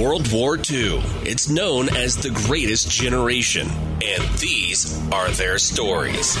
World War II. It's known as the greatest generation, and these are their stories.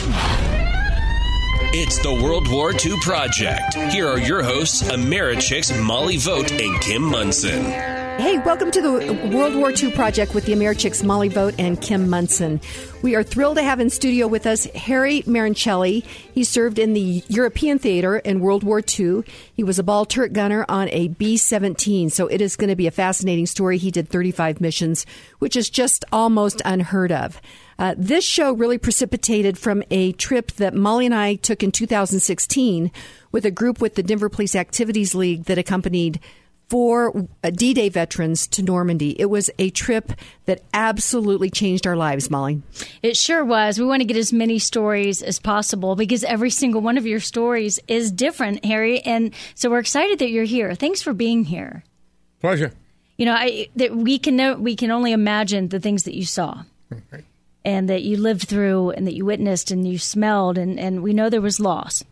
It's the World War II Project. Here are your hosts, Americhicks Molly Vogt and Kim Monson. Hey, welcome to the World War II Project with the Americhicks Molly Vogt and Kim Monson. We are thrilled to have in studio with us Harry Maroncelli. He served in the European theater in World War II. He was a ball turret gunner on a B 17, so it is going to be a fascinating story. He did 35 missions, which is just almost unheard of. Uh, this show really precipitated from a trip that Molly and I took in 2016 with a group with the Denver Police Activities League that accompanied four uh, D Day veterans to Normandy. It was a trip that absolutely changed our lives, Molly. It sure was. We want to get as many stories as possible because every single one of your stories is different, Harry. And so we're excited that you're here. Thanks for being here. Pleasure. You know, I, that we can know, we can only imagine the things that you saw. Okay. And that you lived through, and that you witnessed, and you smelled, and, and we know there was loss.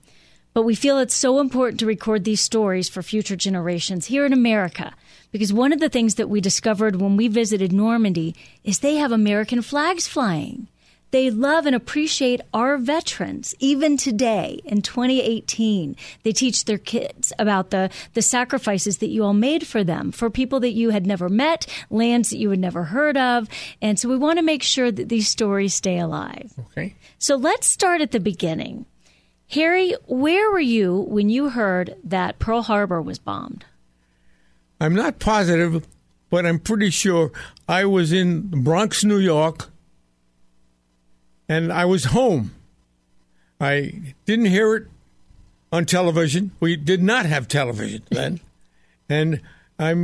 But we feel it's so important to record these stories for future generations here in America. Because one of the things that we discovered when we visited Normandy is they have American flags flying. They love and appreciate our veterans, even today in 2018. They teach their kids about the, the sacrifices that you all made for them, for people that you had never met, lands that you had never heard of. And so we want to make sure that these stories stay alive. Okay. So let's start at the beginning. Harry, where were you when you heard that Pearl Harbor was bombed? I'm not positive, but I'm pretty sure I was in Bronx, New York, and I was home. I didn't hear it on television. We did not have television then. and I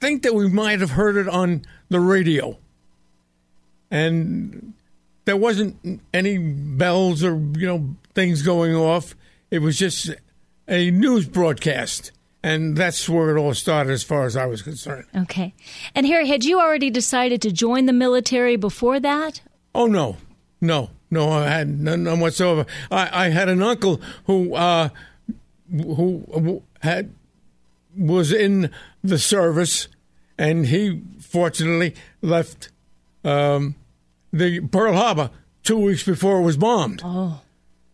think that we might have heard it on the radio. And there wasn't any bells or, you know, things going off. It was just a news broadcast. And that's where it all started as far as I was concerned. Okay. And Harry, had you already decided to join the military before that? Oh, no. No. No, I had none, none whatsoever. I, I, had an uncle who uh, who had was in the service, and he fortunately left um, the Pearl Harbor two weeks before it was bombed. Oh.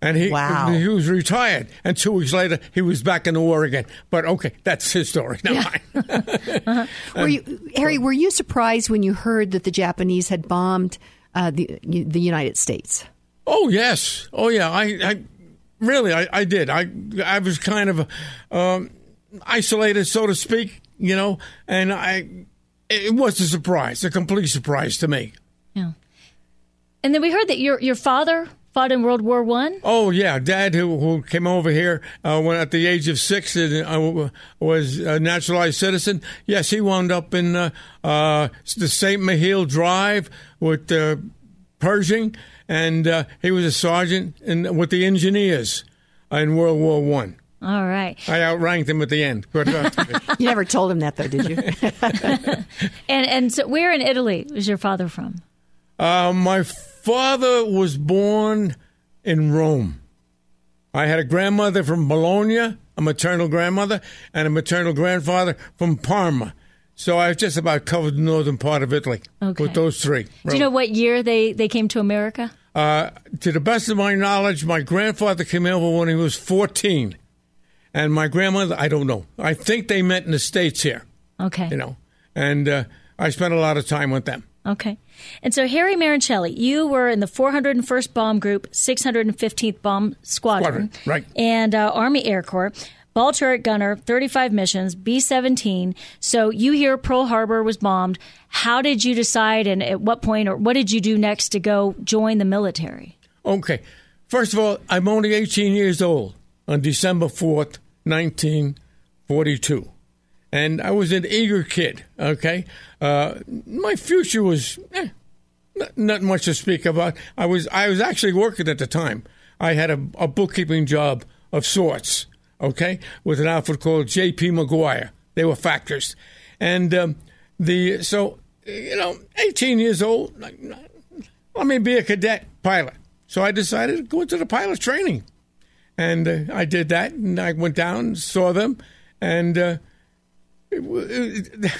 And he wow. he was retired, and two weeks later he was back in the war again. But okay, that's his story. Never yeah. uh-huh. were you, Harry? Were you surprised when you heard that the Japanese had bombed uh, the the United States? Oh yes, oh yeah. I, I really I, I did. I I was kind of um, isolated, so to speak, you know, and I it was a surprise, a complete surprise to me. Yeah. And then we heard that your your father fought in World War One. Oh yeah, Dad, who, who came over here uh, when at the age of six and uh, was a naturalized citizen. Yes, he wound up in uh, uh the Saint Mihiel Drive with uh, Pershing, and uh, he was a sergeant in, with the engineers in World War One. All right. I outranked him at the end. But, you never told him that, though, did you? and and so, where in Italy was your father from? My father was born in Rome. I had a grandmother from Bologna, a maternal grandmother, and a maternal grandfather from Parma. So I've just about covered the northern part of Italy okay. with those three. Do you know what year they, they came to America? Uh, to the best of my knowledge, my grandfather came over when he was 14. And my grandmother, I don't know. I think they met in the States here. Okay. You know, and uh, I spent a lot of time with them. Okay. And so, Harry Maroncelli, you were in the 401st Bomb Group, 615th Bomb Squadron, Squadron right. and uh, Army Air Corps. Ball turret gunner, 35 missions, B 17. So you hear Pearl Harbor was bombed. How did you decide and at what point or what did you do next to go join the military? Okay. First of all, I'm only 18 years old on December 4th, 1942 and I was an eager kid. Okay, uh, my future was eh, not, not, much to speak about. I was I was actually working at the time. I had a, a bookkeeping job of sorts. Okay, with an outfit called J.P. Maguire. They were factors, and um, the so you know, 18 years old. Let me be a cadet pilot. So I decided to go into the pilot training, and uh, I did that. And I went down, saw them, and uh,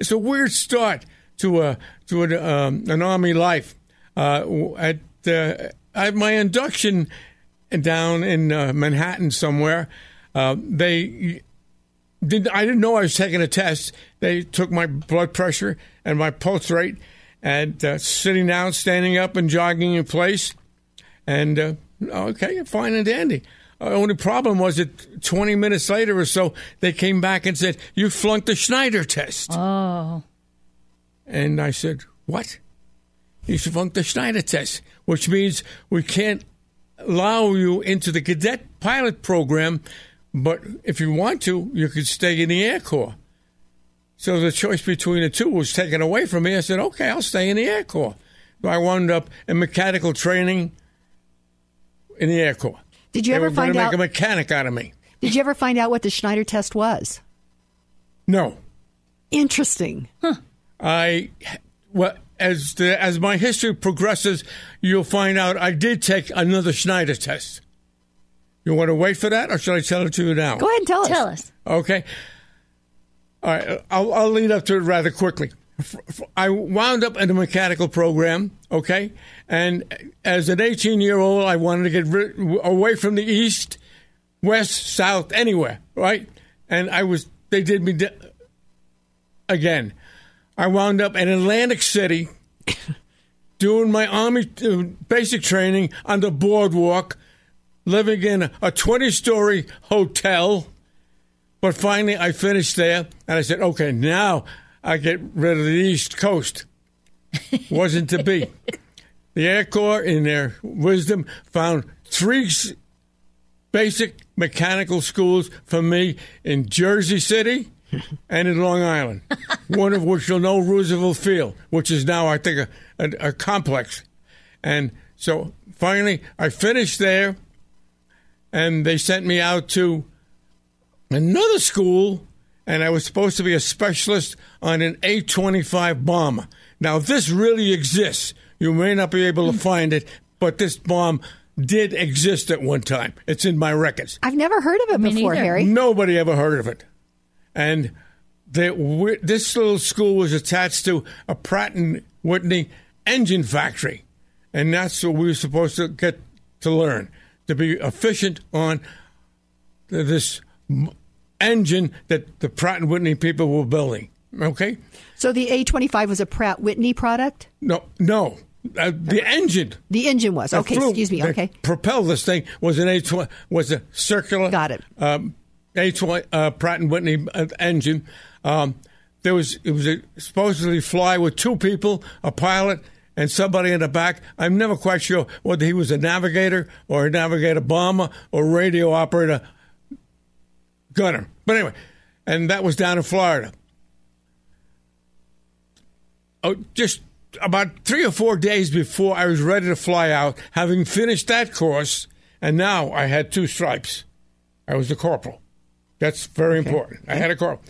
It's a weird start to a to an, um, an army life. Uh, at uh, at my induction down in uh, Manhattan somewhere, uh, they did. I didn't know I was taking a test. They took my blood pressure and my pulse rate, and uh, sitting down, standing up, and jogging in place, and uh, okay, fine and dandy. Uh, only problem was that 20 minutes later or so, they came back and said, You flunked the Schneider test. Oh. And I said, What? You flunked the Schneider test, which means we can't allow you into the cadet pilot program, but if you want to, you could stay in the Air Corps. So the choice between the two was taken away from me. I said, Okay, I'll stay in the Air Corps. So I wound up in mechanical training in the Air Corps. Did you They ever were find to make out? a mechanic out of me. Did you ever find out what the Schneider test was? No. Interesting. Huh. I well as the as my history progresses, you'll find out I did take another Schneider test. You want to wait for that, or should I tell it to you now? Go ahead and tell us. Tell us. Okay. All right, I'll, I'll lead up to it rather quickly. I wound up in a mechanical program, okay, and as an 18 year old, I wanted to get away from the east, west, south, anywhere, right? And I was, they did me di- again. I wound up in Atlantic City doing my Army uh, basic training on the boardwalk, living in a 20 story hotel. But finally, I finished there, and I said, okay, now I get rid of the East Coast. Wasn't to be. The Air Corps, in their wisdom, found three basic mechanical schools for me in Jersey City and in Long Island, one of which you'll know Roosevelt Field, which is now, I think, a, a, a complex. And so finally, I finished there, and they sent me out to another school, and I was supposed to be a specialist on an A 25 bomber. Now, this really exists. You may not be able to mm. find it, but this bomb did exist at one time. It's in my records. I've never heard of it Me before, neither. Harry. Nobody ever heard of it. And they, this little school was attached to a Pratt and Whitney engine factory, and that's what we were supposed to get to learn to be efficient on this m- engine that the Pratt and Whitney people were building. Okay, So the A25 was a Pratt Whitney product? no, no, uh, the engine. The engine was. Okay, flew- excuse me. Okay. Propelled this thing was an A twenty was a circular. Got it. Um, A twenty uh, Pratt and Whitney uh, engine. Um, there was it was a, supposedly fly with two people, a pilot and somebody in the back. I'm never quite sure whether he was a navigator or a navigator bomber or radio operator gunner. But anyway, and that was down in Florida. Oh, just about three or four days before I was ready to fly out, having finished that course, and now I had two stripes. I was a corporal. That's very important. I had a corporal.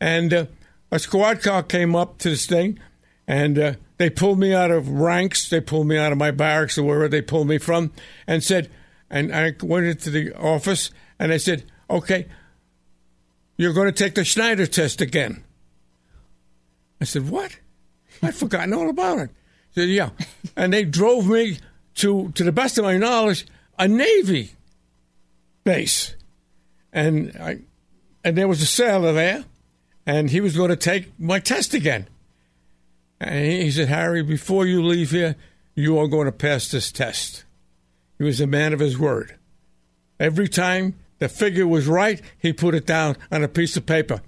And uh, a squad car came up to this thing, and uh, they pulled me out of ranks. They pulled me out of my barracks or wherever they pulled me from, and said, and I went into the office, and I said, okay, you're going to take the Schneider test again. I said, what? I'd forgotten all about it. I said, yeah. And they drove me to, to the best of my knowledge, a Navy base. And I, and there was a sailor there, and he was going to take my test again. And he, he said, Harry, before you leave here, you are going to pass this test. He was a man of his word. Every time the figure was right, he put it down on a piece of paper.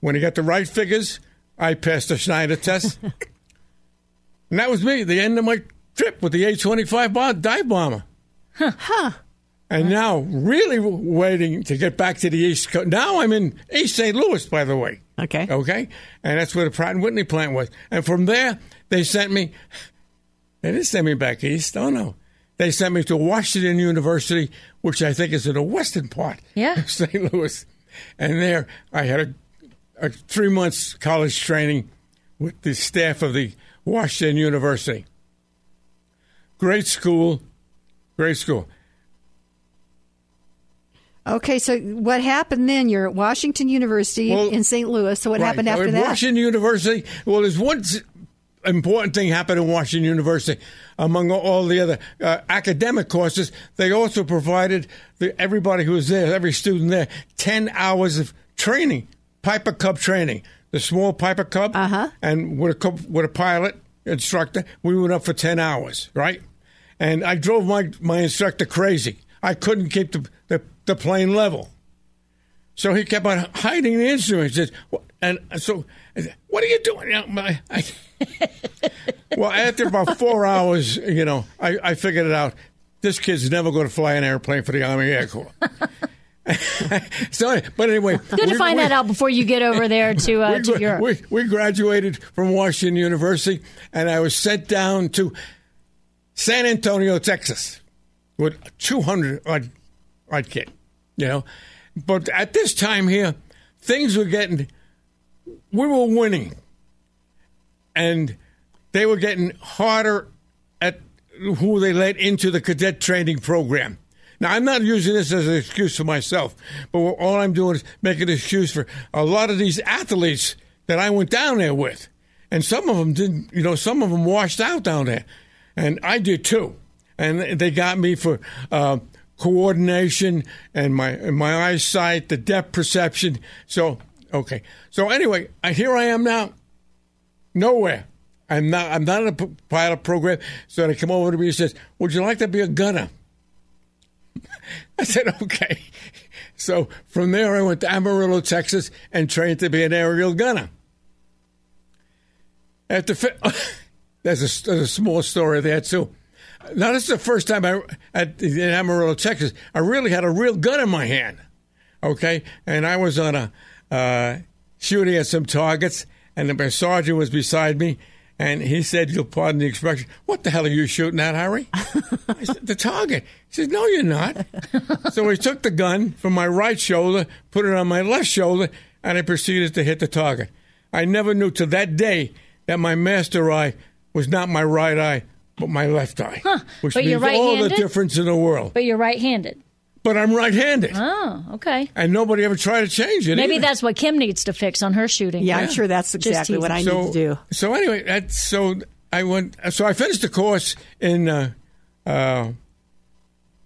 When he got the right figures, I passed the Schneider test. and that was me, the end of my trip with the A 25 bomb, dive bomber. Huh. And now, really waiting to get back to the East Coast. Now I'm in East St. Louis, by the way. Okay. Okay? And that's where the Pratt and Whitney plant was. And from there, they sent me, they didn't send me back east. Oh, no. They sent me to Washington University, which I think is in the western part Yeah. of St. Louis. And there, I had a, a three months college training with the staff of the Washington University. Great school, great school. Okay, so what happened then? You're at Washington University Well, in St. Louis. So what Right. happened after At that? Washington University. Well, there's one s- important thing happened in Washington University. Among all the other uh, academic courses, they also provided the, everybody who was there, every student there, 10 hours of training, Piper Cub training. The small Piper Cub. Uh-huh. And with a, with a pilot instructor, we went up for 10 hours, right? And I drove my, my instructor crazy. I couldn't keep the, the, the plane level. So he kept on hiding the instruments. He said, "Wh- And so, what are you doing? You know, my- I- well, after about four hours, you know, I, I figured it out. This kid's never going to fly an airplane for the Army Air Corps. so, but anyway, Good to find that out before you get over there to uh, we, to Europe. we, we graduated from Washington University, and I was sent down to San Antonio, Texas, with 200 odd, odd kid, you know. But at this time here, things were getting, we were winning, and they were getting harder at who they let into the cadet training program. Now, I'm not using this as an excuse for myself, but all I'm doing is making an excuse for a lot of these athletes that I went down there with. And some of them didn't, you know, some of them washed out down there. And I did too. And they got me for uh, coordination and my and my eyesight, the depth perception. So, okay. So, anyway, here I am now nowhere. I'm not. I'm not in a pilot program. So they come over to me and says, "Would you like to be a gunner?" I said, "Okay." So from there, I went to Amarillo, Texas, and trained to be an aerial gunner. At the there's a, there's a small story there too. Now this is the first time I at in Amarillo, Texas. I really had a real gun in my hand. Okay, and I was on a uh, shooting at some targets, and my sergeant was beside me, and he said, "You'll pardon the expression. What the hell are you shooting at, Harry?" I said, "The target." He said, "No, you're not." so he took the gun from my right shoulder, put it on my left shoulder, and I proceeded to hit the target. I never knew to that day that my master eye was not my right eye, but my left eye, which But all the difference in the world. but you're right-handed. But I'm right-handed, Oh, okay. and nobody ever tried to change it. Maybe either. that's what Kim needs to fix on her shooting. yeah, I'm sure that's exactly what I teasing. need to do. So anyway, that's so I went. So I finished the course in uh, uh,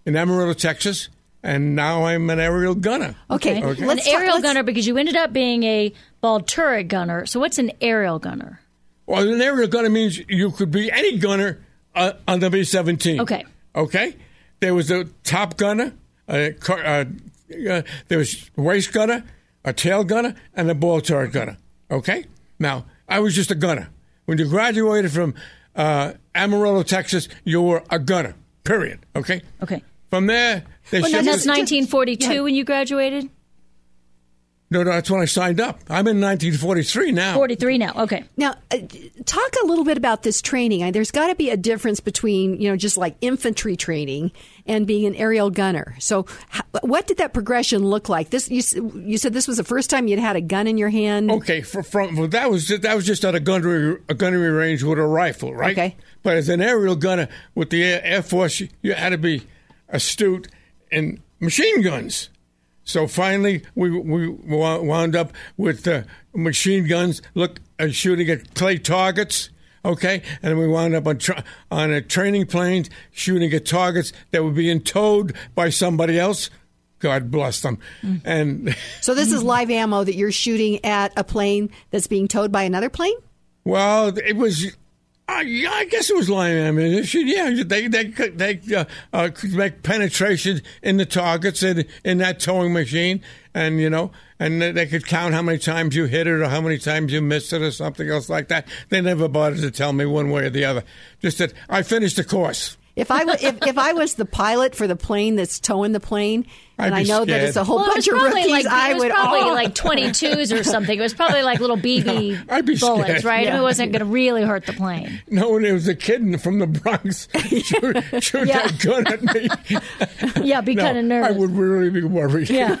in Amarillo, Texas, and now I'm an aerial gunner. Okay, Okay. An let's talk- aerial let's- gunner because you ended up being a ball turret gunner. So what's an aerial gunner? Well, an aerial gunner means you could be any gunner uh, on the B-17. Okay. Okay. There was a top gunner, a car, uh, uh, there was a waist gunner, a tail gunner, and a ball turret gunner. Okay. Now I was just a gunner. When you graduated from uh, Amarillo, Texas, you were a gunner. Period. Okay. Okay. From there, they Well, now shifted. That's 1942 Yeah. when you graduated? No, no, that's when I signed up. I'm in 1943 now. 43 now. Okay. Now, uh, talk a little bit about this training. There's got to be a difference between, you know, just like infantry training and being an aerial gunner. So, h- what did that progression look like? This you, you said this was the first time you'd had a gun in your hand. Okay, for, from well, that was that was just at a gunnery a gunnery range with a rifle, right? Okay. But as an aerial gunner with the Air, Air Force, you, you had to be astute in machine guns. So finally, we we wound up with uh, machine guns, look uh, shooting at clay targets. Okay, and we wound up on tra- on a training plane shooting at targets that were being towed by somebody else. God bless them. And So, this is live ammo that you're shooting at a plane that's being towed by another plane? Well, it was. Uh, yeah, I guess it was line ammunition. Yeah, they they could they uh, uh, could make penetration in the targets in in that towing machine, and you know, and they could count how many times you hit it or how many times you missed it or something else like that. They never bothered to tell me one way or the other. Just that I finished the course. If I if, if I was the pilot for the plane that's towing the plane, I'd and I be know that it's a whole Well, bunch of probably rookies, like I would probably oh. like 22s or something. It was probably like little BB I'd be bullets, scared. right? Yeah. It wasn't going to really hurt the plane. No, and it was a kid from the Bronx shoot, shoot Yeah. that gun at me. Yeah, be No, kind of nervous. I would really be worried. Yeah.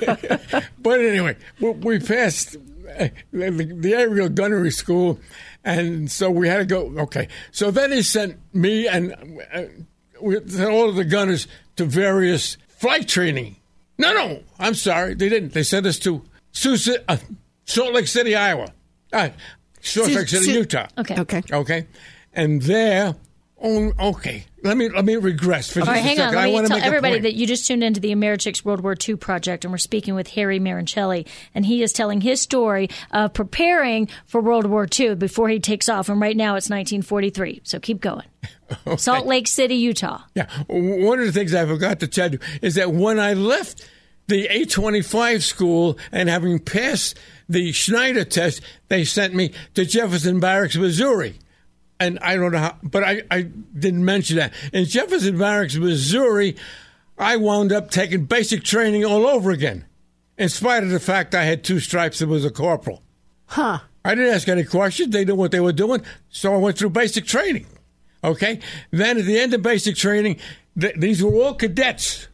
but anyway, we, we passed uh, the, the aerial gunnery school, and so we had to go. Okay, so then he sent me and we, all of the gunners to various flight training No, no, I'm sorry. They didn't. They sent us to Sioux, uh, Salt Lake City, Iowa. Uh, Salt Lake City, Utah. Okay. Okay. Okay. And there, oh, okay. Let me let me regress for All just right, a hang second. on. Let I me want to tell everybody that you just tuned into the Americhicks World War II project, and we're speaking with Harry Maroncelli, and he is telling his story of preparing for World War II before he takes off. And right now it's 1943, so keep going. Salt Lake City, Utah. Yeah. One of the things I forgot to tell you is that when I left the A25 school and having passed the Schneider test, they sent me to Jefferson Barracks, Missouri. And I don't know how, but I, I didn't mention that. In Jefferson Barracks, Missouri, I wound up taking basic training all over again, in spite of the fact I had two stripes and was a corporal. Huh. I didn't ask any questions. They knew what they were doing. So I went through basic training. Okay. Then at the end of basic training, th- these were all cadets.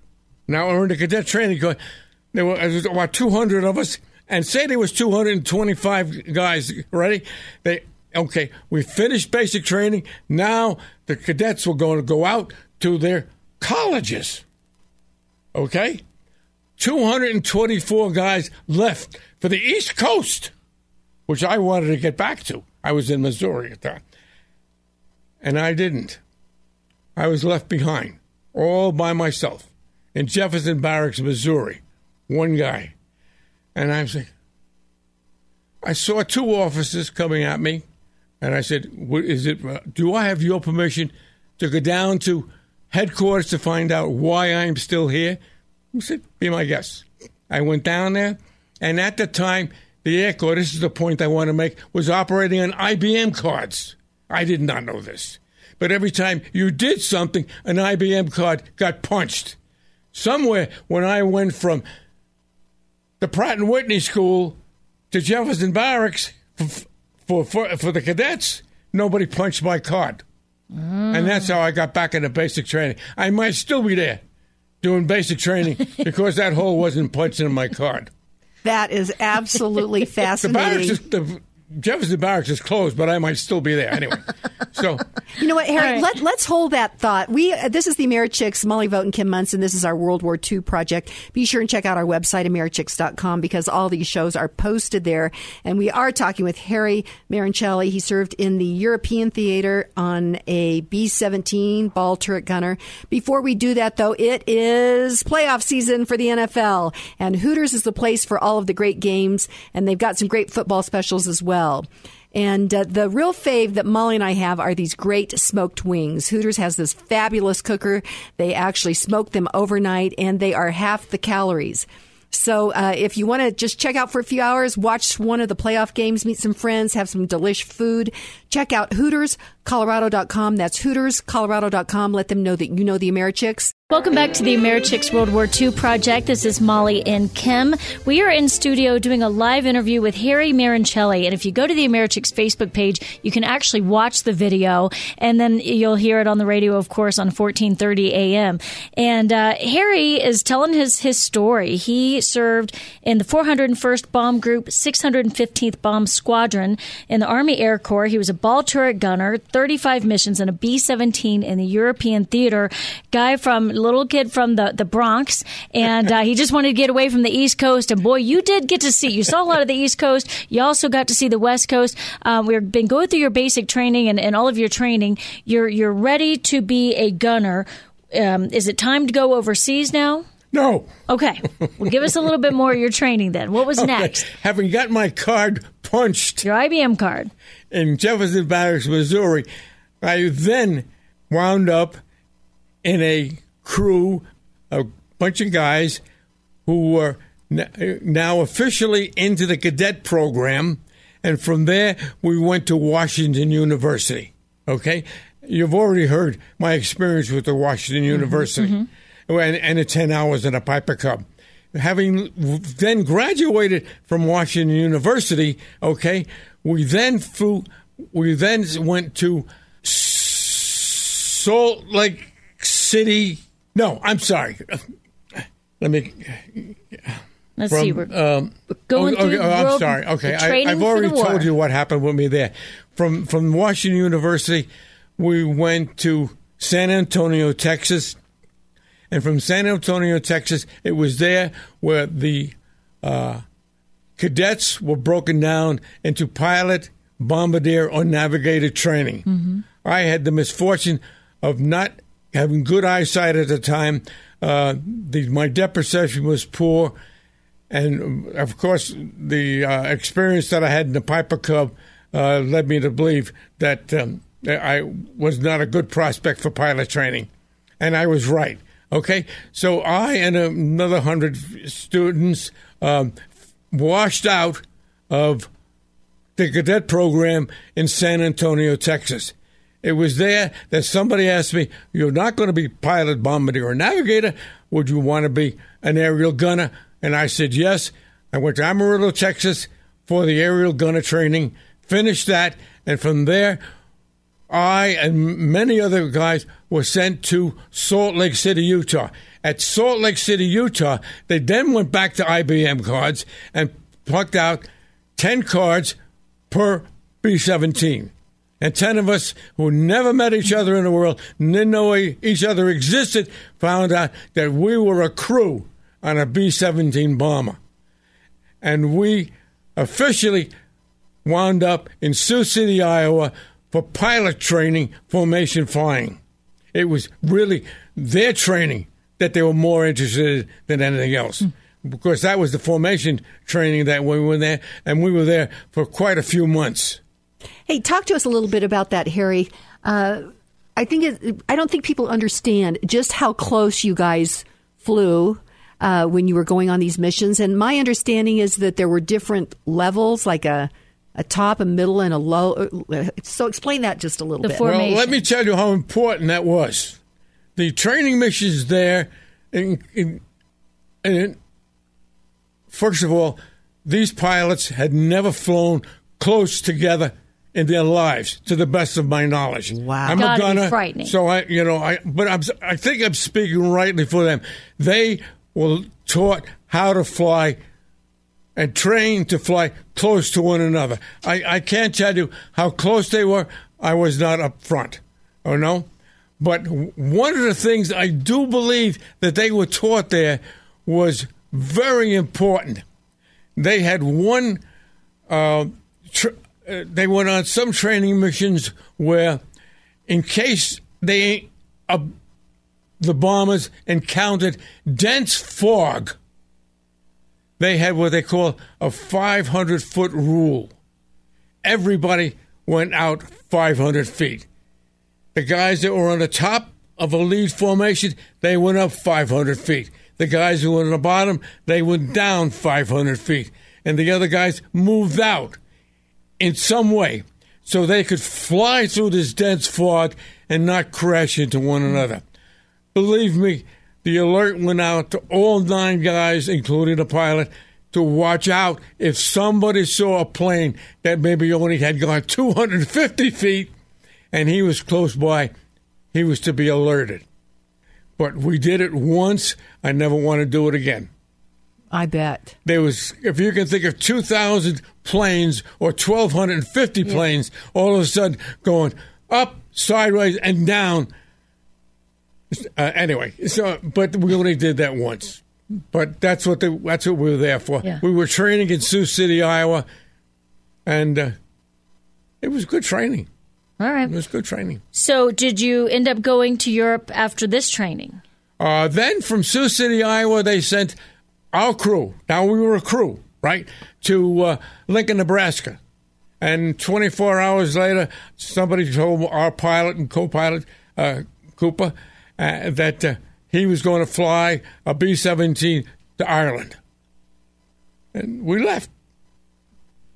Now we're in the cadet training. co- There were was about 200 of us. And say there was 225 guys. Ready? They, okay. We finished basic training. Now the cadets were going to go out to their colleges. Okay. 224 guys left for the East Coast which I wanted to get back to. I was in Missouri at that. And I didn't. I was left behind, all by myself, in Jefferson Barracks, Missouri. One guy. And I'm saying, I saw two officers coming at me, and I said, "What is it? uh, Do I have your permission to go down to headquarters to find out why I'm still here?" He said, "Be my guest." I went down there, and at the time, the air corps. This is the point I want to make. Was operating on IBM cards. I did not know this, but every time you did something, an IBM card got punched. Somewhere when I went from the Pratt and Whitney School to Jefferson Barracks for for, for, the cadets, nobody punched my card. And that's how I got back into basic training. I might still be there doing basic training because that hole wasn't punched in my card. That is absolutely The barracks fascinating. the Jefferson Barracks is closed, but I might still be there anyway. So You know what, Harry? All right. Let, let's hold that thought. We uh, this is the Americhicks, Molly Vogt and Kim Monson. This is our World War II project. Be sure and check out our website, Americhicks.com, because all these shows are posted there. And we are talking with Harry Maroncelli. He served in the European theater on a B-17 ball turret gunner. Before we do that, though, it is playoff season for the NFL, and Hooters is the place for all of the great games, and they've got some great football specials as well. And uh, the real fave that Molly and I have are these great smoked wings. Hooters has this fabulous cooker. They actually smoke them overnight and they are half the calories. So uh, if you want to just check out for a few hours, watch one of the playoff games, meet some friends, have some delish food, check out HootersColorado.com. That's HootersColorado.com. Let them know that you know the Americhicks. Welcome back to the Americhicks World War II project. This is Molly and Kim. We are in studio doing a live interview with Harry Maroncelli. And if you go to the Americhicks Facebook page, you can actually watch the video and then you'll hear it on the radio, of course, on 1430 AM. And uh, Harry is telling his, his story. He served in the 401st Bomb Group, 615th Bomb Squadron in the Army Air Corps. He was a ball turret gunner, 35 missions, and a B 17 in the European theater. Guy from little kid from the, the Bronx, and uh, he just wanted to get away from the East Coast. And boy, you did get to see. You saw a lot of the East Coast. You also got to see the West Coast. Um, we've been going through your basic training and, and all of your training. You're you're ready to be a gunner. Um, is it time to go overseas now? No. Okay, well, give us a little bit more of your training then. What was next? Having got my card punched Your IBM card. in Jefferson Barracks, Missouri, I then wound up in a crew, a bunch of guys who were now officially into the cadet program. And from there, we went to Washington University. Okay? You've already heard my experience with the Washington mm-hmm. University mm-hmm. And, and the 10 hours in a Piper Cub. Having then graduated from Washington University, okay, we then flew, we then went to Salt Lake City. No, I'm sorry. Let me. Let's From, see. We're um, going oh, okay, through oh, I'm world- sorry. Okay, I, I've already told you what happened with me there. From from Washington University, we went to San Antonio, Texas, And from San Antonio, Texas, it was there where the uh, cadets were broken down into pilot, bombardier, or navigator training. Mm-hmm. I had the misfortune of not having good eyesight at the time. Uh, the, my depth perception was poor. And of course, the uh, experience that I had in the Piper Cub uh, led me to believe that um, I was not a good prospect for pilot training. And I was right. Okay. So I and another hundred students um, washed out of the cadet program in San Antonio, Texas. It was there that somebody asked me, You're not going to be pilot, bombardier, or navigator. Would you want to be an aerial gunner? And I said, Yes. I went to Amarillo, Texas for the aerial gunner training, finished that, and from there, I and many other guys were sent to Salt Lake City, Utah. At Salt Lake City, Utah, they then went back to IBM cards and plucked out 10 cards per B 17. And 10 of us who never met each other in the world, didn't know each other existed, found out that we were a crew on a B 17 bomber. And we officially wound up in Sioux City, Iowa for pilot training, formation flying. It was really their training that they were more interested in than anything else. Mm. Because that was the formation training that we were there, and we were there for quite a few months. Hey, talk to us a little bit about that, Harry. Uh, I think it, I don't think people understand just how close you guys flew uh, when you were going on these missions. And my understanding is that there were different levels, like a a top, a middle, and a low. Uh, so explain that just a little the bit. Formation. Well, let me tell you how important that was. The training missions there, in, in, in, first of all, these pilots had never flown close together in their lives, to the best of my knowledge. Wow, I'm Gotta a gunner, frightening. so I, you know, I, but I'm, I think I'm speaking rightly for them. They were taught how to fly and trained to fly close to one another. I, I can't tell you how close they were. I was not up front, or no. But one of the things I do believe that they were taught there was very important. They had one. Uh, tr- uh, they went on some training missions where, in case they uh, the bombers encountered dense fog, they had what they call a 500 foot rule. Everybody went out 500 feet. The guys that were on the top of a lead formation, they went up 500 feet. The guys who were on the bottom, they went down 500 feet. And the other guys moved out in some way so they could fly through this dense fog and not crash into one another. Believe me, the alert went out to all nine guys, including the pilot, to watch out if somebody saw a plane that maybe only had gone 250 feet and he was close by, he was to be alerted. But we did it once. I never want to do it again. I bet. There was, if you can think of 2,000 planes or 1,250 yeah. planes all of a sudden going up, sideways, and down. Uh, anyway, so, but we only did that once. But that's what the, that's what we were there for. Yeah. We were training in Sioux City, Iowa, and uh, it was good training. All right. It was good training. So, did you end up going to Europe after this training? Uh, then from Sioux City, Iowa, they sent our crew. Now we were a crew, right, to uh, Lincoln, Nebraska. And 24 hours later, somebody told our pilot and co-pilot uh, Cooper uh, that uh, he was going to fly a B 17 to Ireland. And we left.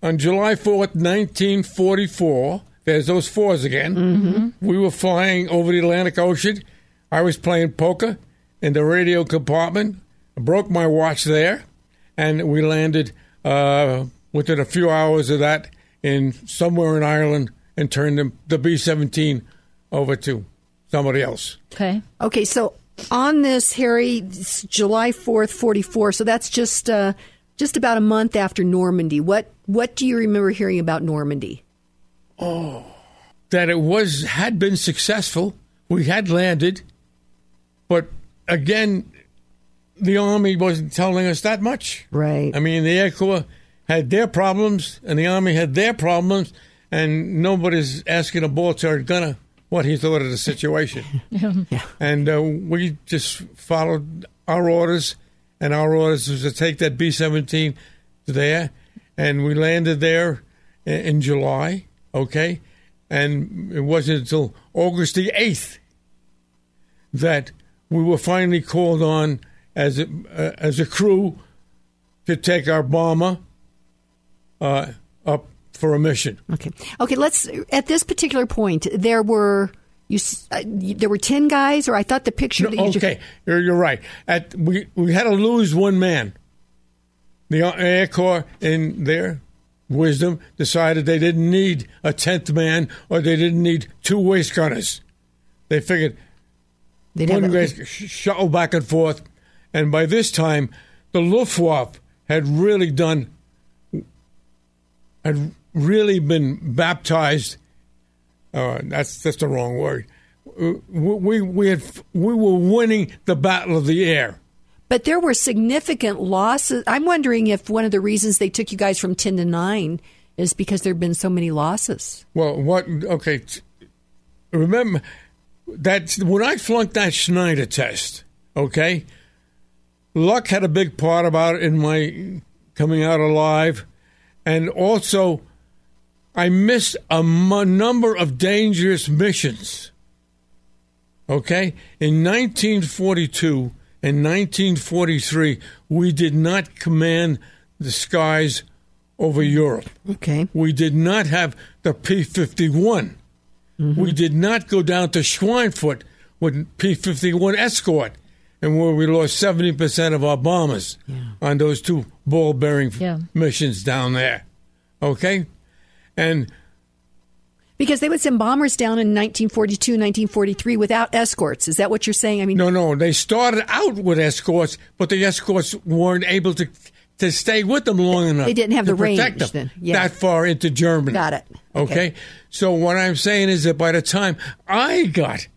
On July 4th, 1944, there's those fours again. Mm-hmm. We were flying over the Atlantic Ocean. I was playing poker in the radio compartment. I broke my watch there, and we landed uh, within a few hours of that in somewhere in Ireland and turned the, the B 17 over to somebody else. Okay. Okay, so on this, Harry, July 4th, 44, so that's just uh, just about a month after Normandy. What what do you remember hearing about Normandy? Oh, that it was had been successful. We had landed, but again, the Army wasn't telling us that much. Right. I mean, the Air Corps had their problems, and the Army had their problems, and nobody's asking a ball turret gunner what he thought of the situation. And uh, we just followed our orders, and our orders was to take that B 17 there, and we landed there i- in July, okay? And it wasn't until August the 8th that we were finally called on as a, uh, as a crew to take our bomber uh, for a mission. Okay. Okay. Let's. At this particular point, there were you. Uh, there were ten guys, or I thought the picture. that you okay, you're, you're right. At we we had to lose one man. The Air Corps, in their wisdom, decided they didn't need a tenth man, or they didn't need two waist gunners. They figured they'd one sh- shuttle back and forth, and by this time, the Luftwaffe had really done, had really been baptized. Uh, that's that's the wrong word. Uh, We we had we were winning the battle of the air. But there were significant losses. I'm wondering if one of the reasons they took you guys from ten to nine is because there have been so many losses. Well, what? Okay, remember that when I flunked that Schneider test. Okay, luck had a big part about it in my coming out alive, and also I missed a m- number of dangerous missions. Okay, in 1942 and 1943, we did not command the skies over Europe. Okay. We did not have the P 51. Mm-hmm. We did not go down to Schweinfurt with P 51 escort, and where we lost 70% of our bombers on those two ball bearing Yeah. missions down there. Okay? And Because they would send bombers down in 1942, 1943 without escorts. Is that what you're saying? I mean, no, no, they started out with escorts, but the escorts weren't able to to stay with them long enough. They didn't have the range them then. That far into Germany. Got it. Okay. Okay. So what I'm saying is that by the time I got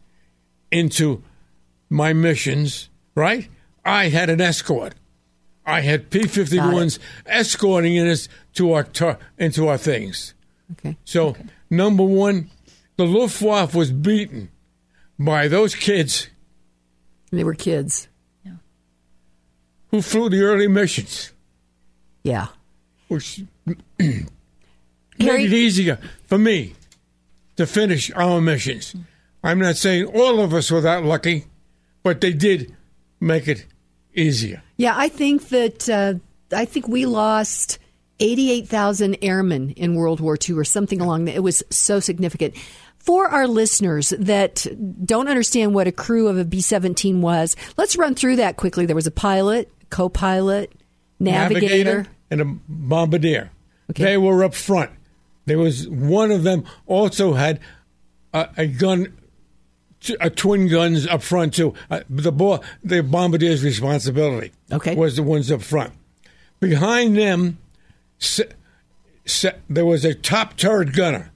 into my missions, right, I had an escort. I had P-51s escorting us to our into our things. Okay. So number one, the Luftwaffe was beaten by those kids They were kids. who flew the early missions, Yeah. which Harry- made it easier for me to finish our missions. I'm not saying all of us were that lucky, but they did make it easier. Yeah, I think that uh, I think we lost 88,000 airmen in World War II or something along that. It was so significant. For our listeners that don't understand what a crew of a B 17 was, let's run through that quickly. There was a pilot, co pilot, navigator. and a bombardier. Okay. They were up front. There was one of them also had a, a gun, a twin guns up front too. Uh, the bo- the bombardier's responsibility Okay. was the ones up front. Behind them, se- se- there was a top turret gunner,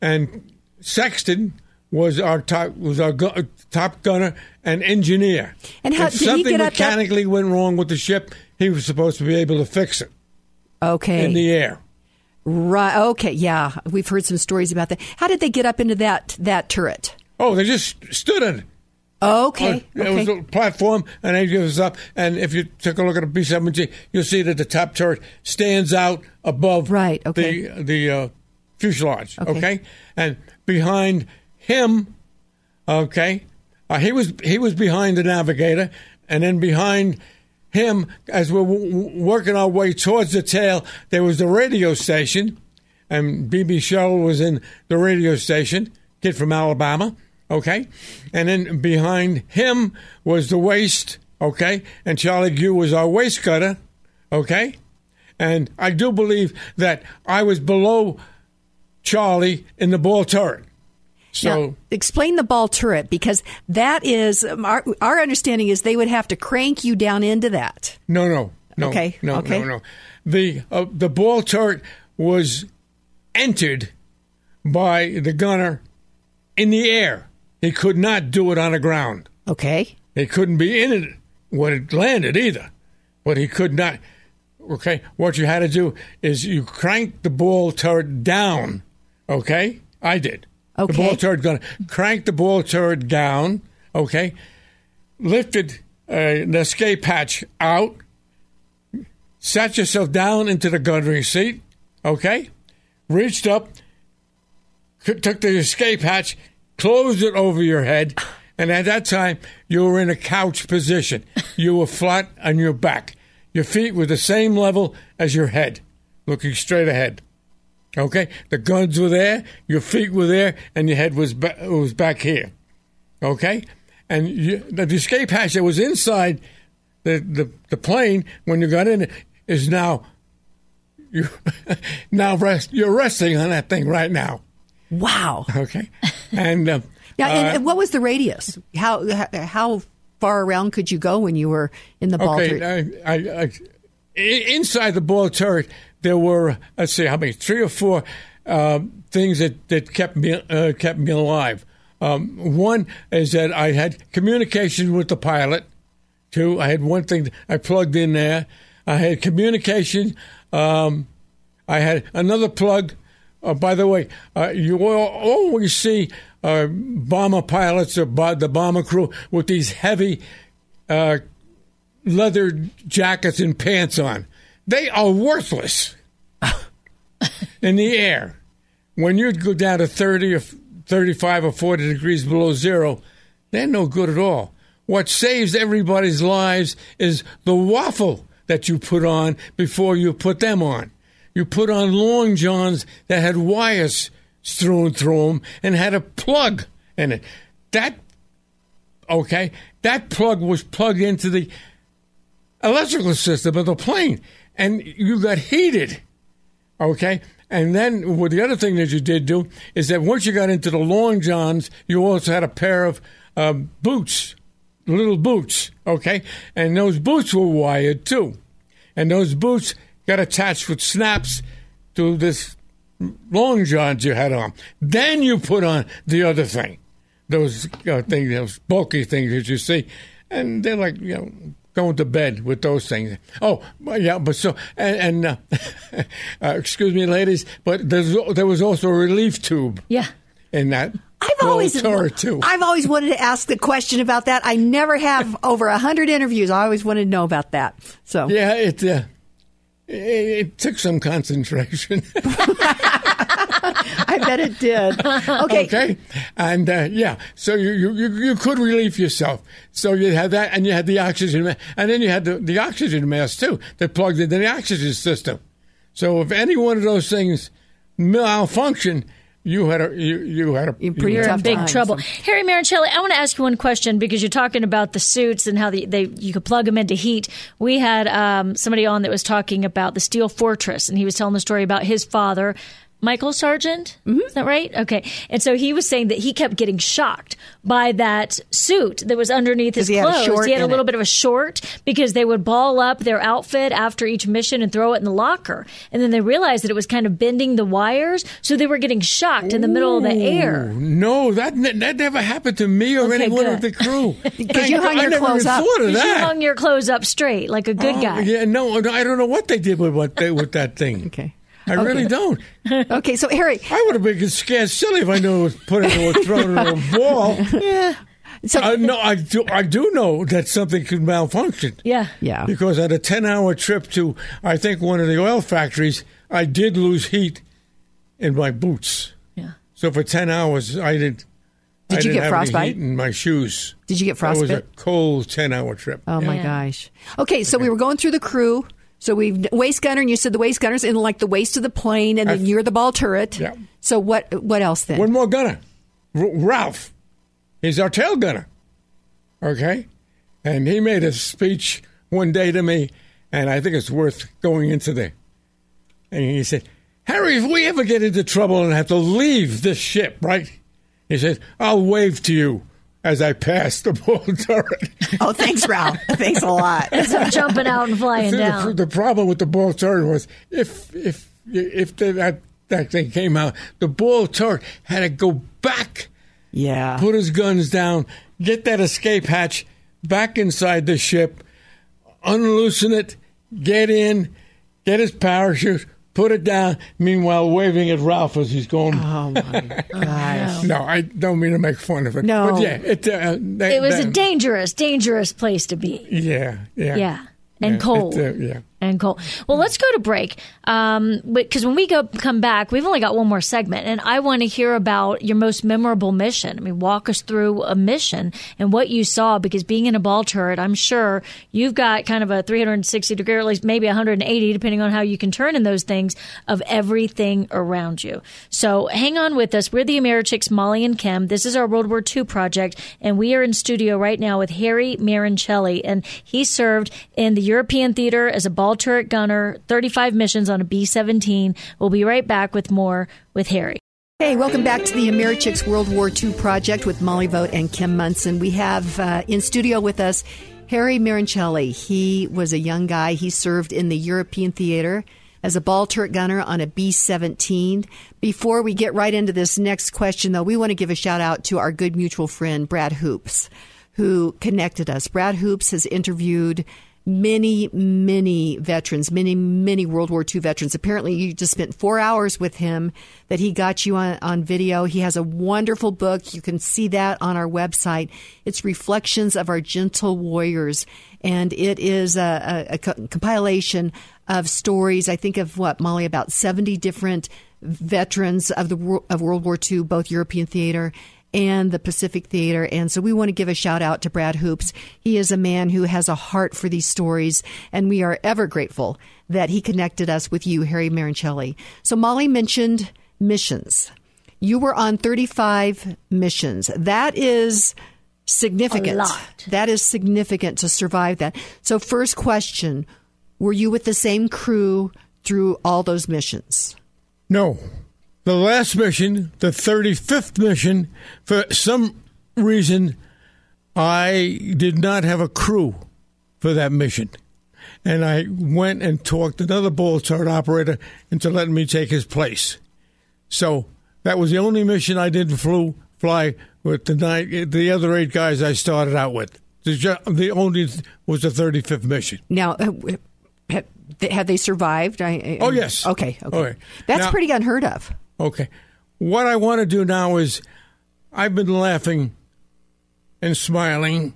and Sexton was our top was our gu- top gunner and engineer. And how- if did he something get up that- mechanically went wrong with the ship, he was supposed to be able to fix it Okay. in the air. right. Okay. Yeah. We've heard some stories about that. How did they get up into that, that turret? Oh, they just stood in it. Okay. It was a platform, and give us up. And if you take a look at a B seventeen, you'll see that the top turret stands out above Right, okay. the the uh, fuselage. Okay. Okay. and behind him, okay, uh, he was he was behind the navigator, and then behind him, as we're w- working our way towards the tail, there was the radio station, and BB Shuttle was in the radio station. Kid from Alabama, okay, and then behind him was the waist, okay, and Charlie Gue was our waist cutter, okay, and I do believe that I was below Charlie in the ball turret. So Now, explain the ball turret because that is um, our, our understanding is they would have to crank you down into that. no, no, no, Okay, no, okay. no, no. The uh, the ball turret was entered by the gunner in the air. He could not do it on the ground. Okay. He couldn't be in it when it landed either, but he could not. Okay, what you had to do is you crank the ball turret down. Okay, I did. Okay. The ball turret going crank the ball turret down. Okay, lifted uh, the escape hatch out, sat yourself down into the gunnery seat. Okay, reached up, took the escape hatch, closed it over your head, and at that time you were in a couch position. You were flat on your back. Your feet were the same level as your head, looking straight ahead. Okay, the guns were there, your feet were there, and your head was ba- was back here. Okay, and you, the escape hatch that was inside the, the, the plane when you got in is now you now rest you're resting on that thing right now. Wow. Okay, and uh, Yeah, and, uh, and what was the radius? How how far around could you go when you were in the ball? Okay, I, I, I, i- inside the ball turret, there were let's see how many, three or four uh, things that, that kept me uh, kept me alive. Um, one is that I had communication with the pilot. Two, I had one thing I plugged in there. I had communication. Um, I had another plug. Uh, by the way, uh, you will always see uh, bomber pilots or bo- the bomber crew with these heavy uh, leather jackets and pants on. They are worthless in the air. When you go down to 30 or 35 or 40 degrees below zero, they're no good at all. What saves everybody's lives is the waffle that you put on before you put them on. You put on long johns that had wires strewn through them and had a plug in it. That okay, that plug was plugged into the electrical system of the plane, and you got heated. Okay, and then well, the other thing that you did do is that once you got into the long johns, you also had a pair of um, boots, little boots. Okay, and those boots were wired too, and those boots got attached with snaps to this long johns you had on. Then you put on the other thing, those uh, things, those bulky things that you see, and they're like you know going to bed with those things. Oh, yeah, but so and, and uh, uh, excuse me, ladies, but there's, there was also a relief tube Yeah. in that. I've always too. I've always wanted to ask the question about that. I never have over a hundred interviews. I always wanted to know about that. So yeah, it's. uh, it it took some concentration. I bet it did. Okay. okay, and uh, yeah, so you, you you could relieve yourself. So you had that, and you had the oxygen, and then you had the, the oxygen mask too that plugged into the oxygen system. So if any one of those things malfunction, you had a you you had a pretty you had- tough in big trouble. Harry Maroncelli, I want to ask you one question because you're talking about the suits and how the, they you could plug them into heat. We had um, somebody on that was talking about the Steel Fortress, and he was telling the story about his father. Michael Sargent, Mm-hmm. is that right? Okay, and so he was saying that he kept getting shocked by that suit that was underneath his he had a clothes. short he had a little it. bit of a short because they would ball up their outfit after each mission and throw it in the locker, and then they realized that it was kind of bending the wires, so they were getting shocked in the middle of the air. No, that ne- that never happened to me or Okay, anyone good. of the crew. Thank you hung God, I your never clothes up. of Because you hung your clothes up straight like a good Oh, guy. Yeah, no, no, I don't know what they did with what they, with that thing. Okay. I really don't. Okay. So Harry, I would have been scared silly if I knew it was put into a thrown into a ball. Yeah. so Uh, no, I do. I do know that something could malfunction. Yeah. yeah. Because at a ten-hour trip to, I think one of the oil factories, I did lose heat in my boots. Yeah. So for ten hours, I didn't. Did I you didn't get have any frostbite? heat in my shoes. Did you get frostbite? It was a cold ten-hour trip. Oh my gosh. Okay, so we were going through the crew. So we've waist gunner, and you said the waist gunner's in like the waist of the plane, and then you're the ball turret. Yeah. So what? What else then? One more gunner, R- Ralph. He's our tail gunner. Okay, and he made a speech one day to me, and I think it's worth going into there. And he said, "Harry, if we ever get into trouble and have to leave this ship, right?" He said, "I'll wave to you." As I passed the ball turret, oh, thanks, Ralph. thanks a lot. Instead jumping out and flying the, down. the problem with the ball turret was if if if the, that that thing came out, the ball turret had to go back Yeah. put his guns down, get that escape hatch back inside the ship, unloosen it, get in, get his parachute, put it down. Meanwhile, waving at Ralph as he's going. Oh my gosh. No, I don't mean to make fun of it. No. but yeah, it. Uh, that, It was a dangerous, dangerous place to be. Yeah, yeah, Yeah. And Yeah, cold. it, uh, yeah. And Cole. Well, let's go to break um, because when we go come back, we've only got one more segment, and I want to hear about your most memorable mission. I mean, walk us through a mission and what you saw. Because being in a ball turret, I'm sure you've got kind of a 360 degree, or at least maybe 180, depending on how you can turn in those things of everything around you. So hang on with us. We're the Americhicks, Molly and Kim. This is our World War II project, and we are in studio right now with Harry Maroncelli, and he served in the European theater as a ball turret gunner, 35 missions on a B 17. We'll be right back with more with Harry. Hey, welcome back to the Americhicks World War II project with Molly Vogt and Kim Monson. We have uh, in studio with us Harry Maroncelli. He was a young guy. He served in the European theater as a ball turret gunner on a B 17. Before we get right into this next question, though, we want to give a shout out to our good mutual friend, Brad Hoops, who connected us. Brad Hoops has interviewed many, many veterans, many, many World War II veterans. Apparently, you just spent four hours with him that he got you on, on video. He has a wonderful book. You can see that on our website. It's Reflections of Our Gentle Warriors. And it is a, a, a co- compilation of stories. I think of what, Molly, about 70 different veterans of the of World War II, both European theater and the Pacific Theater. And so we want to give a shout out to Brad Hoops. He is a man who has a heart for these stories, and we are ever grateful that he connected us with you, Harry Maroncelli. So Molly mentioned missions. You were on 35 missions. That is significant. A lot. That is significant to survive that. So first question, were you with the same crew through all those missions? No. The last mission, the 35th mission, for some reason, I did not have a crew for that mission. And I went and talked another ball turret operator into letting me take his place. So that was the only mission I didn't flew, fly with the nine, the other eight guys I started out with. The, the only was the 35th mission. Now, uh, have, they survived? I, I- Oh, yes. Okay. Okay. Okay. That's Now- pretty unheard of. Okay. What I want to do now is I've been laughing and smiling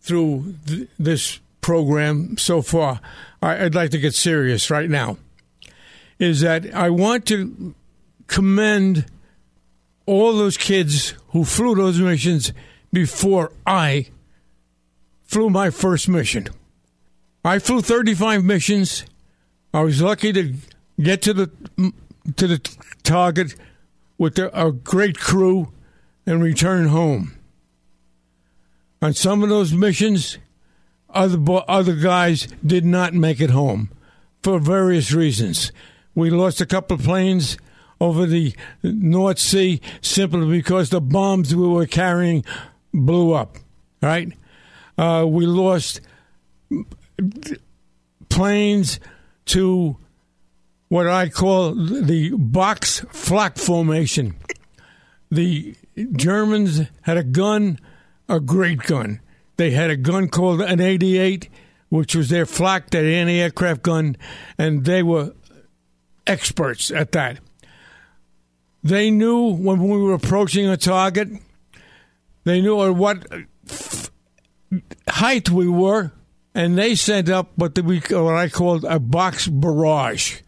through th- this program so far. I- I'd like to get serious right now. Is that I want to commend all those kids who flew those missions before I flew my first mission. I flew 35 missions. I was lucky to get to the to the target with a great crew and return home. On some of those missions, other bo- other guys did not make it home for various reasons. We lost a couple of planes over the North Sea simply because the bombs we were carrying blew up. Right? Uh, we lost planes to what I call the box flak formation. The Germans had a gun, a great gun. They had a gun called an 88, which was their flak, their anti aircraft gun, and they were experts at that. They knew when we were approaching a target, they knew at what height we were, and they sent up what, the, what I called a box barrage.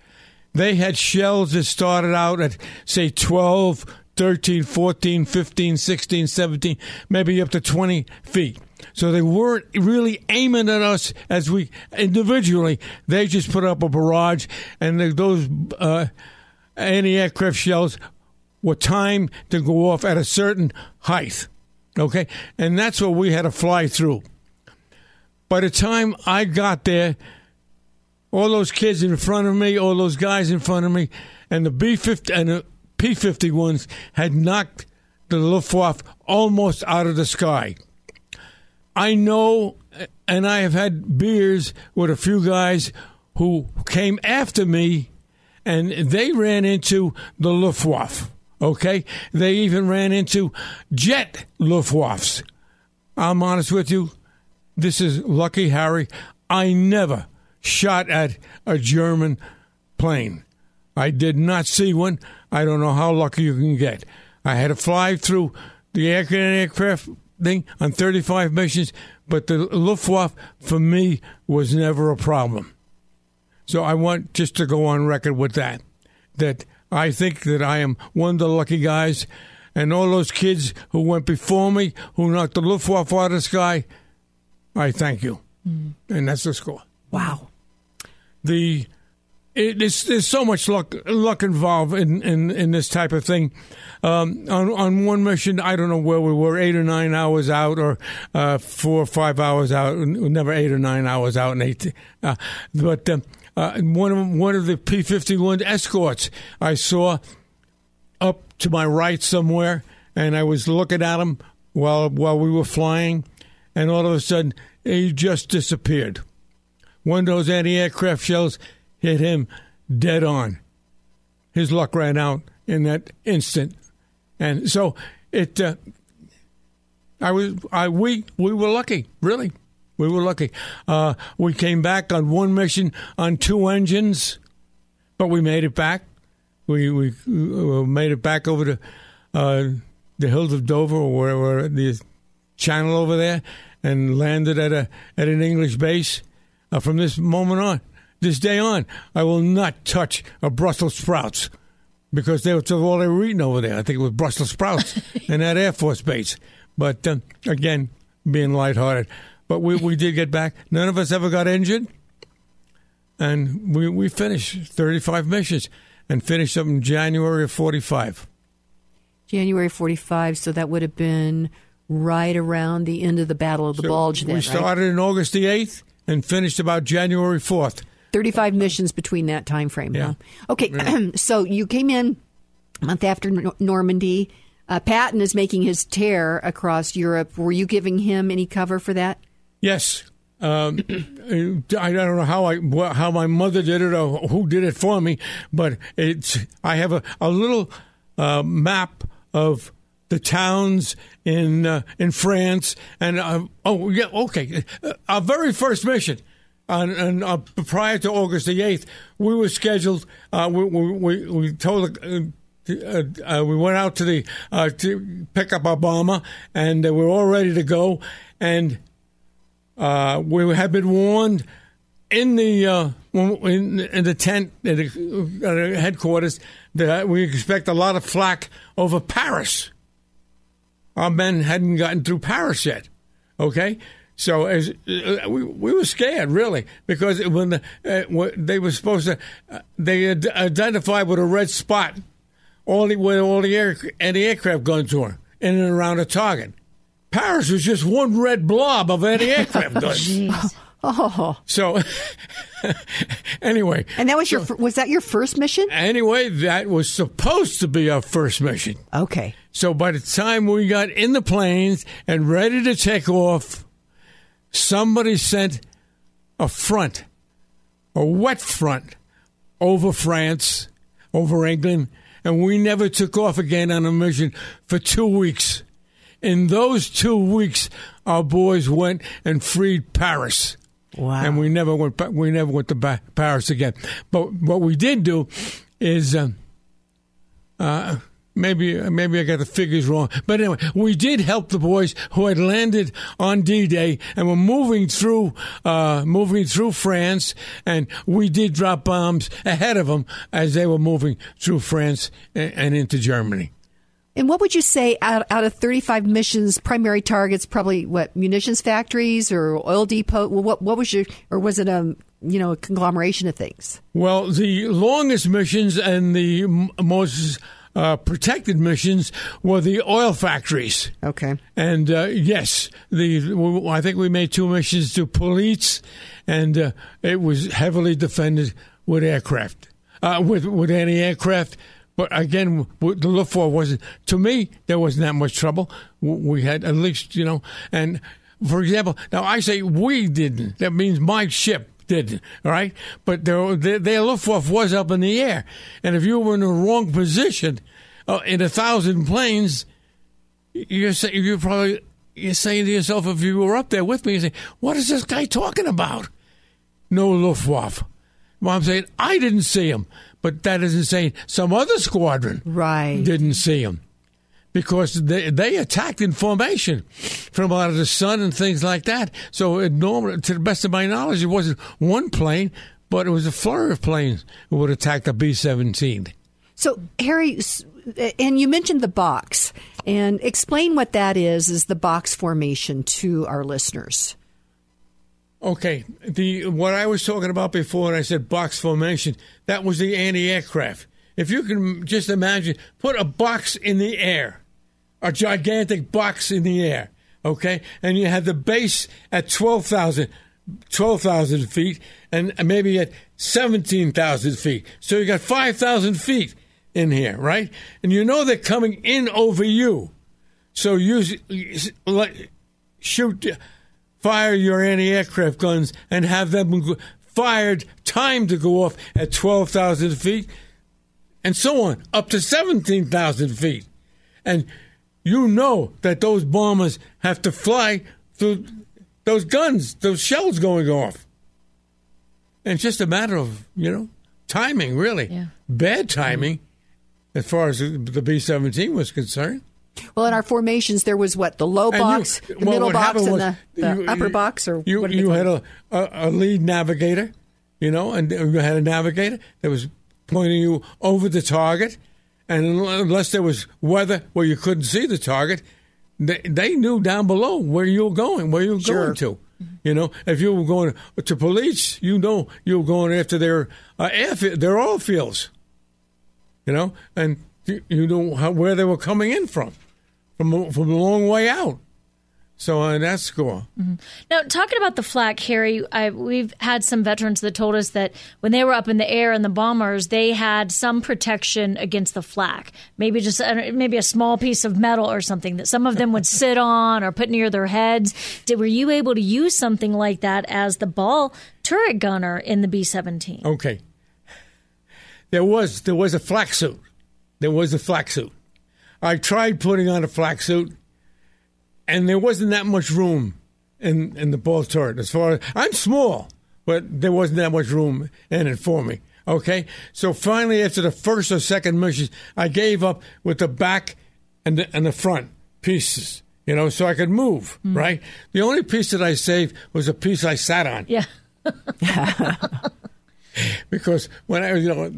They had shells that started out at, say, 12, 13, 14, 15, 16, 17, maybe up to 20 feet. So they weren't really aiming at us as we individually. They just put up a barrage, and those uh, anti-aircraft shells were timed to go off at a certain height. Okay, and that's what we had to fly through. By the time I got there, all those kids in front of me, all those guys in front of me, and the B fifty and the P fifty ones had knocked the Luftwaffe almost out of the sky. I know, and I have had beers with a few guys who came after me, and they ran into the Luftwaffe. Okay, they even ran into jet Luftwaffes. I'm honest with you, this is lucky, Harry. I never shot at a German plane. I did not see one. I don't know how lucky you can get. I had to fly through the aircraft thing on 35 missions, but the Luftwaffe for me was never a problem. So I want just to go on record with that. That I think that I am one of the lucky guys, and all those kids who went before me, who knocked the Luftwaffe out of the sky, I thank you. Mm. And that's the score. Wow. The it, it's, there's so much luck luck involved in, in, in this type of thing. Um, on on one mission, I don't know where we were, eight or nine hours out, or uh, four or five hours out. Never eight or nine hours out, and eight. Uh, but um, uh, one of one of the P fifty one escorts I saw up to my right somewhere, and I was looking at him while while we were flying, and all of a sudden he just disappeared. One of those anti aircraft shells hit him dead on. His luck ran out in that instant, and so it. Uh, I was. I we we were lucky, really. We were lucky. Uh, we came back on one mission on two engines, but we made it back. We we, we made it back over to uh, the hills of Dover or wherever the channel over there, and landed at a at an English base. Uh, from this moment on, this day on, I will not touch a Brussels sprouts because they were all they were eating over there. I think it was Brussels sprouts in that Air Force base. But uh, again, being lighthearted. But we, we did get back. None of us ever got injured. And we, we finished 35 missions and finished up in January of 45. January 45. So that would have been right around the end of the Battle of the so Bulge then, We started right? in August the 8th and finished about January 4th. 35 missions between that time frame. Yeah. Huh? Okay, yeah. so you came in a month after Normandy. Uh, Patton is making his tear across Europe. Were you giving him any cover for that? Yes. Um, I don't know how I how my mother did it or who did it for me, but it's I have a, a little uh, map of the towns in uh, in France and uh, oh yeah okay uh, our very first mission and, uh, prior to August the 8th, we were scheduled, uh, we, we, we told uh, uh, uh, we went out to the uh, to pick up Obama, and we were all ready to go. And we had been warned in the in, in, the tent at the headquarters that we expect a lot of flack over Paris. Our men hadn't gotten through Paris yet. Okay, so as uh, we, we were scared, really, because when the, uh, they were supposed to, uh, they identified with a red spot all the, where all the air, anti-aircraft guns were in and around a target. Paris was just one red blob of anti-aircraft guns. Oh. So, anyway. And that was your, was that your first mission? Anyway, that was supposed to be our first mission. Okay. So by the time we got in the planes and ready to take off, somebody sent a front, a wet front, over France, over England, and we never took off again on a mission for two weeks. In those two weeks, our boys went and freed Paris. Wow. And we never went. We never went to Paris again. But what we did do is, uh, uh, maybe maybe I got the figures wrong. But anyway, we did help the boys who had landed on D-Day and were moving through uh, moving through France, and we did drop bombs ahead of them as they were moving through France and, and into Germany. And what would you say out, out of 35 missions, primary targets, probably what, munitions factories or oil depot? Well, what, what was your, or was it a, you know, a conglomeration of things? Well, the longest missions and the most uh, protected missions were the oil factories. Okay. And uh, yes, the I think we made two missions to Police, and uh, it was heavily defended with aircraft, uh, with with anti aircraft. But again, the Luftwaffe wasn't. To me, there wasn't that much trouble. We had at least, you know, and for example, now I say we didn't. That means my ship did, all right? But their, their, their Luftwaffe was up in the air. And if you were in the wrong position uh, in a thousand planes, you're, you're probably you're saying to yourself, if you were up there with me, you say, what is this guy talking about? No Luftwaffe. Well, I'm saying, I didn't see him, but that isn't saying some other squadron Right. didn't see him because they, they attacked in formation from out of the sun and things like that. So, it normal, to the best of my knowledge, it wasn't one plane, but it was a flurry of planes who would attack the B 17. So, Harry, and you mentioned the box, and explain what that is, is the box formation to our listeners. Okay, the what I was talking about before, and I said box formation, that was the anti-aircraft. If you can just imagine, put a box in the air, a gigantic box in the air, okay, and you have the base at 12,000 12,000 feet and maybe at 17,000 feet. So you got 5,000 feet in here, right? And you know they're coming in over you. So like, shoot, fire your anti-aircraft guns and have them fired, timed to go off at twelve thousand feet, and so on, up to seventeen thousand feet, and you know that those bombers have to fly through those guns, those shells going off. And it's just a matter of you know timing, really. Yeah. Bad timing, as far as the B seventeen was concerned. Well, in our formations, there was what the low And you- box, the well, middle box, and the, the you- upper you- box, or you what you had a, a a lead navigator, you know, and you had a navigator that was pointing you over the target, and unless there was weather where you couldn't see the target, they, they knew down below where you were going, where you were Sure. going to. You know, if you were going to police, you know you were going after their uh, airfield, their oil fields. You know, and you, know how, where they were coming in from, from a- from a long way out. So on that score, Now, talking about the flak, Harry, I, we've had some veterans that told us that when they were up in the air in the bombers, they had some protection against the flak. Maybe just uh, maybe a small piece of metal or something that some of them would sit on or put near their heads. Did were you able to use something like that as the ball turret gunner in the B seventeen? okay. There was there was a flak suit. There was a flak suit. I tried putting on a flak suit, and there wasn't that much room in in the ball turret. As far as I'm small, but there wasn't that much room in it for me. Okay, so finally, after the first or second mission, I gave up with the back and the, and the front pieces. You know, so I could move. Hmm. Right. The only piece that I saved was a piece I sat on. Yeah. because when I, you know,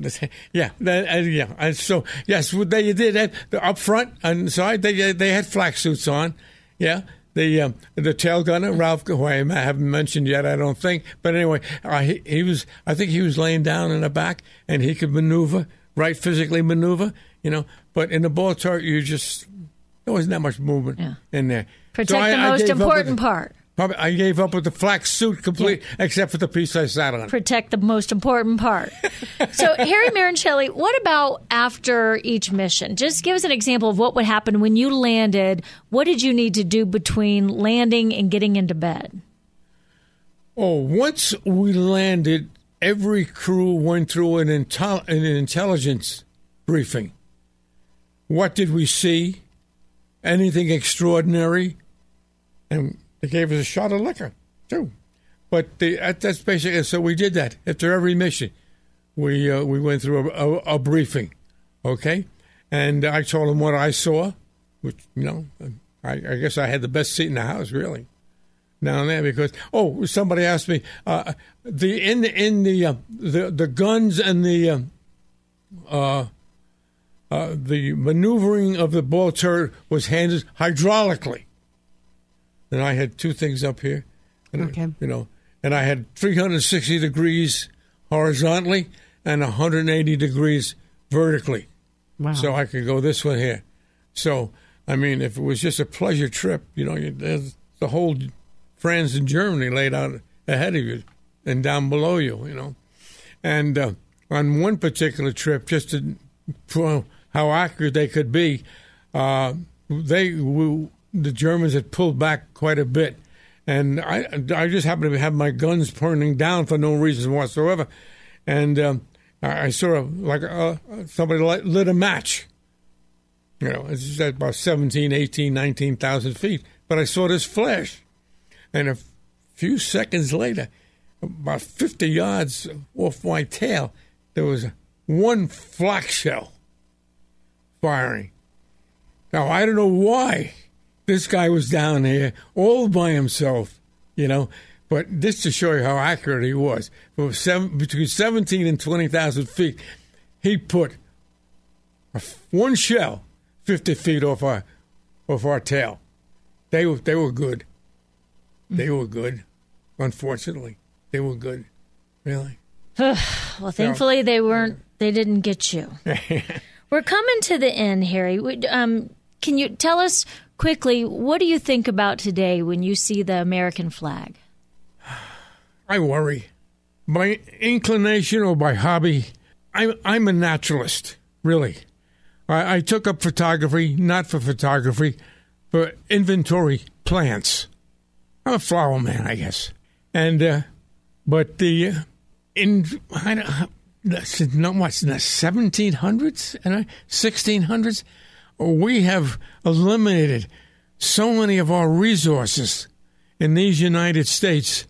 yeah, that, uh, yeah, and so yes, they did that the up front and side they they had flak suits on, yeah. The um, the tail gunner Ralph, who I haven't mentioned yet, I don't think, but anyway, uh, he, he was I think he was laying down in the back and he could maneuver, right, physically maneuver, you know. But in the ball turret, you just there wasn't that much movement Yeah. in there. Protect So the I most with important part. Probably, I gave up with the flak suit complete, except for the piece I sat on. protect the most important part. so, Harry Maroncelli, what about after each mission? Just give us an example of what would happen when you landed. What did you need to do between landing and getting into bed? Oh, once we landed, every crew went through an, intel- an intelligence briefing. What did we see? Anything extraordinary? And they gave us a shot of liquor, too. But the, that- that's basically so we did that after every mission. We uh, we went through a, a, a briefing, okay, and I told them what I saw, which you know, I, I guess I had the best seat in the house, really down there because oh somebody asked me uh, the in the in the uh, the the guns and the uh, uh, uh, the maneuvering of the ball turret was handled hydraulically. And I had two things up here, and, Okay. you know, and I had 360 degrees horizontally and 180 degrees vertically Wow. so I could go this one here. So, I mean, if it was just a pleasure trip, you know, you, there's the whole France and Germany laid out ahead of you and down below you, you know. And uh, on one particular trip, just to prove how accurate they could be, uh, they w- the Germans had pulled back quite a bit, and I I just happened to have my guns pointing down for no reason whatsoever, and um, I I saw like uh, somebody lit lit a match You know, it's at about 17, 18, 19,000 feet. But I saw this flash. And a few seconds later, about 50 yards off my tail, there was one flak shell firing. Now, I don't know why this guy was down here all by himself, you know, but this to show you how accurate he was. From seven, between 17 and 20,000 feet, he put one shell 50 feet off our, off our tail. They were, they were good. They were good, unfortunately. They were good, really. well, thankfully they weren't. They didn't get you. We're coming to the end, Harry. Um, can you tell us quickly what do you think about today when you see the American flag? I worry. By inclination or by hobby, I'm I'm a naturalist, really. I, I took up photography not for photography, for inventory plants. I'm a flower man, I guess. And uh, but the in I don't not much in the 1700s and 1600s, we have eliminated so many of our resources in these United States.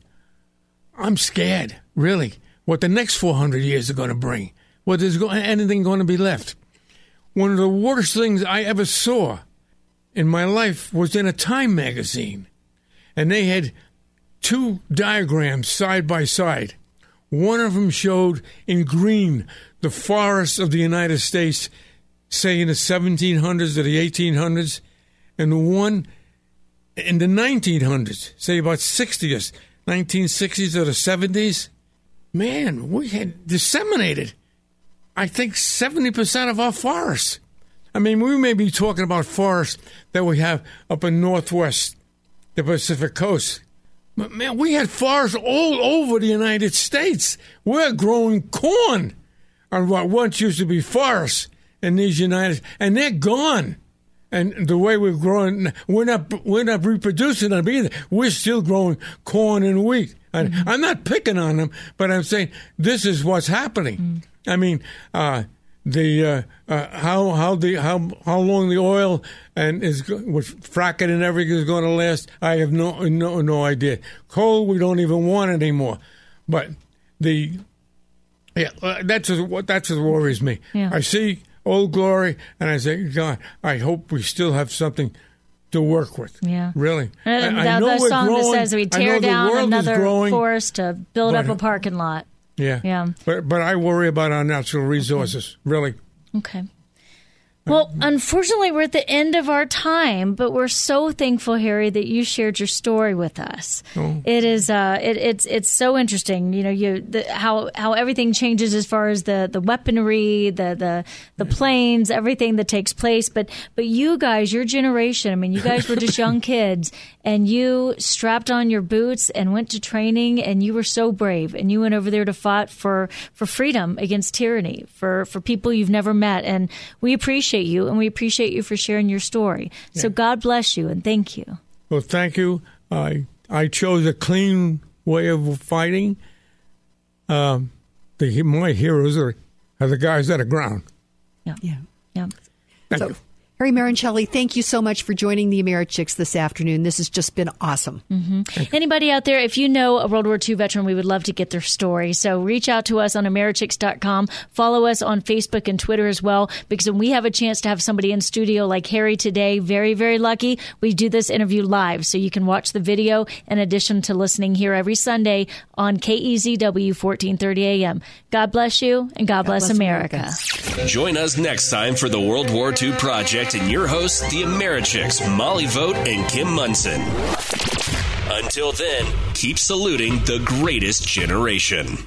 I'm scared, really, what the next 400 years are going to bring. What go- anything going to be left. One of the worst things I ever saw in my life was in a Time magazine, and they had two diagrams side by side. One of them showed in green the forests of the United States, say in the 1700s or the 1800s, and one in the 1900s, say about 60s, 1960s or the 70s. Man, we had disseminated, I think, 70% of our forests. I mean, we may be talking about forests that we have up in Northwest, the Pacific coast but man, we had forests all over the United States. We're growing corn on what once used to be forests in these United, and they're gone. And the way we're growing, we're not we're not reproducing them either. We're still growing corn and wheat. Mm-hmm. I'm not picking on them, but I'm saying this is what's happening. Mm-hmm. I mean, uh, the uh, uh, how how the how how long the oil and is with fracking and everything is going to last. I have no no no idea. Coal we don't even want anymore, but the yeah uh, that's what that's what worries me. Yeah. I see old glory and I say God, I hope we still have something to work with. Yeah, really. And I, I know the song growing, that says we tear down another growing, forest to build up a parking lot. Yeah. Yeah. But but I worry about our natural resources, okay. really. Okay. Well, unfortunately, we're at the end of our time, but we're so thankful, Harry, that you shared your story with us. Oh. It is, uh, it, it's, it's so interesting. You know, you the, how how everything changes as far as the, the weaponry, the the the planes, everything that takes place. But but you guys, your generation, I mean, you guys were just young kids, and you strapped on your boots and went to training, and you were so brave, and you went over there to fight for for freedom against tyranny, for for people you've never met, and we appreciate appreciate you and we appreciate you for sharing your story. Yeah. So God bless you and thank you. Well, thank you. I I chose a clean way of fighting. Um, the my heroes are, are the guys that are ground. Yeah, yeah, yeah. Thank so, you. Harry Maroncelli, thank you so much for joining the Americhicks this afternoon. This has just been awesome. Mm-hmm. Anybody out there, if you know a World War II veteran, we would love to get their story. So reach out to us on Americhicks.com. Follow us on Facebook and Twitter as well, because when we have a chance to have somebody in studio like Harry today, very, very lucky, we do this interview live. So you can watch the video in addition to listening here every Sunday on KEZW 1430 AM. God bless you and God, God bless, bless America. America. Join us next time for the World War II Project and your hosts, the Americhicks, Molly Vogt and Kim Monson. Until then, keep saluting the greatest generation.